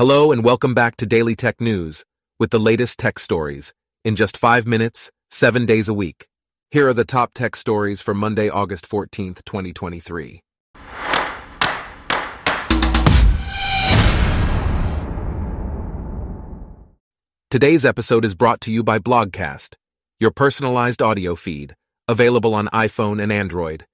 Hello and welcome back to Daily Tech News with the latest tech stories in just five minutes, seven days a week. Here are the top tech stories for Monday, August 14th, 2023. Today's episode is brought to you by Blogcast, your personalized audio feed, available on iPhone and Android.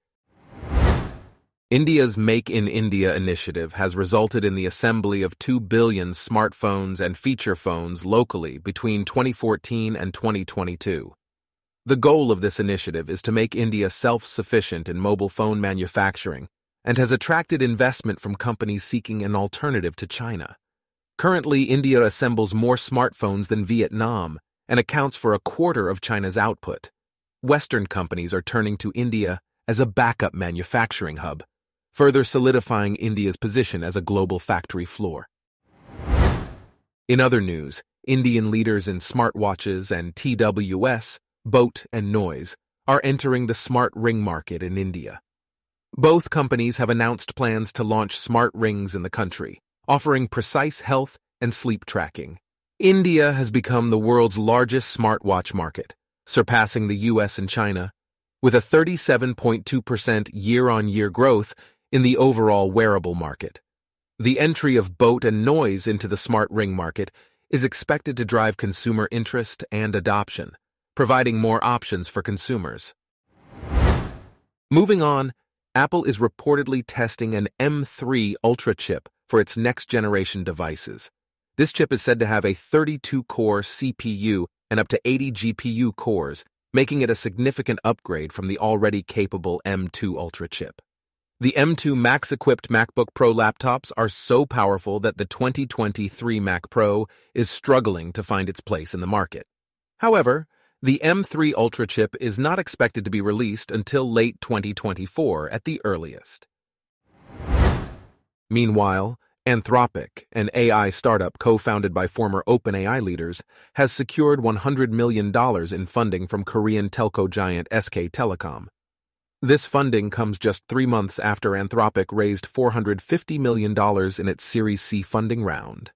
India's Make in India initiative has resulted in the assembly of 2 billion smartphones and feature phones locally between 2014 and 2022. The goal of this initiative is to make India self-sufficient in mobile phone manufacturing and has attracted investment from companies seeking an alternative to China. Currently, India assembles more smartphones than Vietnam and accounts for a quarter of China's output. Western companies are turning to India as a backup manufacturing hub further solidifying India's position as a global factory floor. In other news, Indian leaders in smartwatches and TWS, BoAt and Noise, are entering the smart ring market in India. Both companies have announced plans to launch smart rings in the country, offering precise health and sleep tracking. India has become the world's largest smartwatch market, surpassing the US and China, with a 37.2% year-on-year growth in the overall wearable market. The entry of BoAt and noise into the smart ring market is expected to drive consumer interest and adoption, providing more options for consumers. Moving on, Apple is reportedly testing an M3 Ultra chip for its next generation devices. This chip is said to have a 32 core CPU and up to 80 GPU cores, making it a significant upgrade from the already capable M2 Ultra chip. The M2 Max-equipped MacBook Pro laptops are so powerful that the 2023 Mac Pro is struggling to find its place in the market. However, the M3 Ultra chip is not expected to be released until late 2024 at the earliest. Meanwhile, Anthropic, an AI startup co-founded by former OpenAI leaders, has secured $100 million in funding from Korean telco giant SK Telecom. This funding comes just three months after Anthropic raised $450 million in its Series C funding round.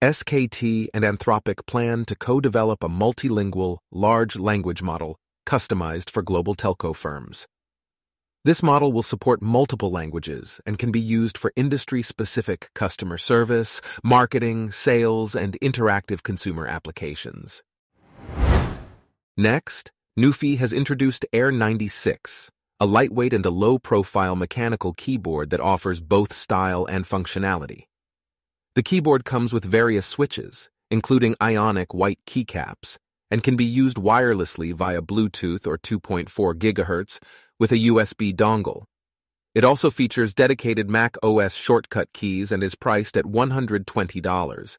SKT and Anthropic plan to co-develop a multilingual, large language model customized for global telco firms. This model will support multiple languages and can be used for industry-specific customer service, marketing, sales, and interactive consumer applications. Next, NuPhy has introduced Air 96, a lightweight and a low-profile mechanical keyboard that offers both style and functionality. The keyboard comes with various switches, including ionic white keycaps, and can be used wirelessly via Bluetooth or 2.4 GHz with a USB dongle. It also features dedicated Mac OS shortcut keys and is priced at $120.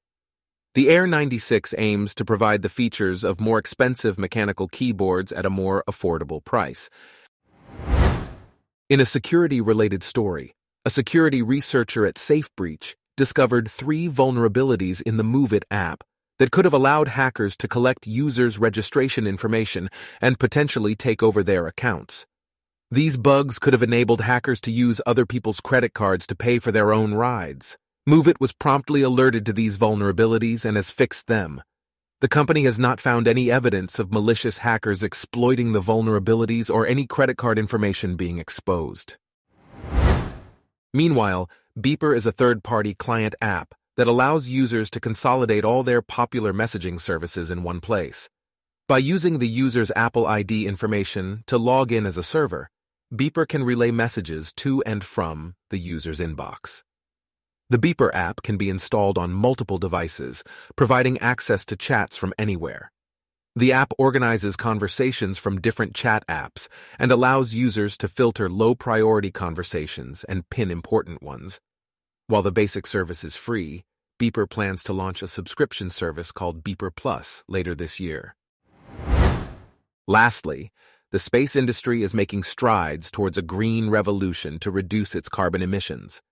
The Air 96 aims to provide the features of more expensive mechanical keyboards at a more affordable price, in a security-related story, a security researcher at SafeBreach discovered three vulnerabilities in the Moovit app that could have allowed hackers to collect users' registration information and potentially take over their accounts. These bugs could have enabled hackers to use other people's credit cards to pay for their own rides. Moovit was promptly alerted to these vulnerabilities and has fixed them. The company has not found any evidence of malicious hackers exploiting the vulnerabilities or any credit card information being exposed. Meanwhile, Beeper is a third-party client app that allows users to consolidate all their popular messaging services in one place. By using the user's Apple ID information to log in as a server, Beeper can relay messages to and from the user's inbox. The Beeper app can be installed on multiple devices, providing access to chats from anywhere. The app organizes conversations from different chat apps and allows users to filter low-priority conversations and pin important ones. While the basic service is free, Beeper plans to launch a subscription service called Beeper Plus later this year. Lastly, the space industry is making strides towards a green revolution to reduce its carbon emissions.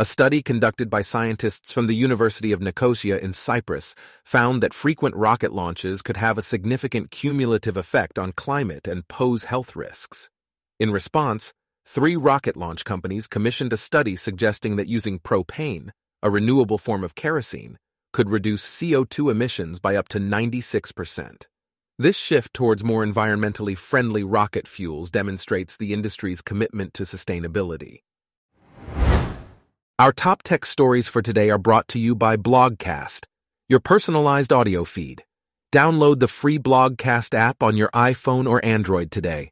A study conducted by scientists from the University of Nicosia in Cyprus found that frequent rocket launches could have a significant cumulative effect on climate and pose health risks. In response, three rocket launch companies commissioned a study suggesting that using propane, a renewable form of kerosene, could reduce CO2 emissions by up to 96%. This shift towards more environmentally friendly rocket fuels demonstrates the industry's commitment to sustainability. Our top tech stories for today are brought to you by Blogcast, your personalized audio feed. Download the free Blogcast app on your iPhone or Android today.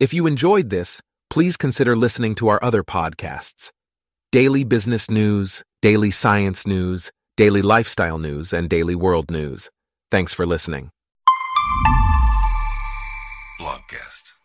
If you enjoyed this, please consider listening to our other podcasts Daily Business News, Daily Science News, Daily Lifestyle News, and Daily World News. Thanks for listening. Blogcast.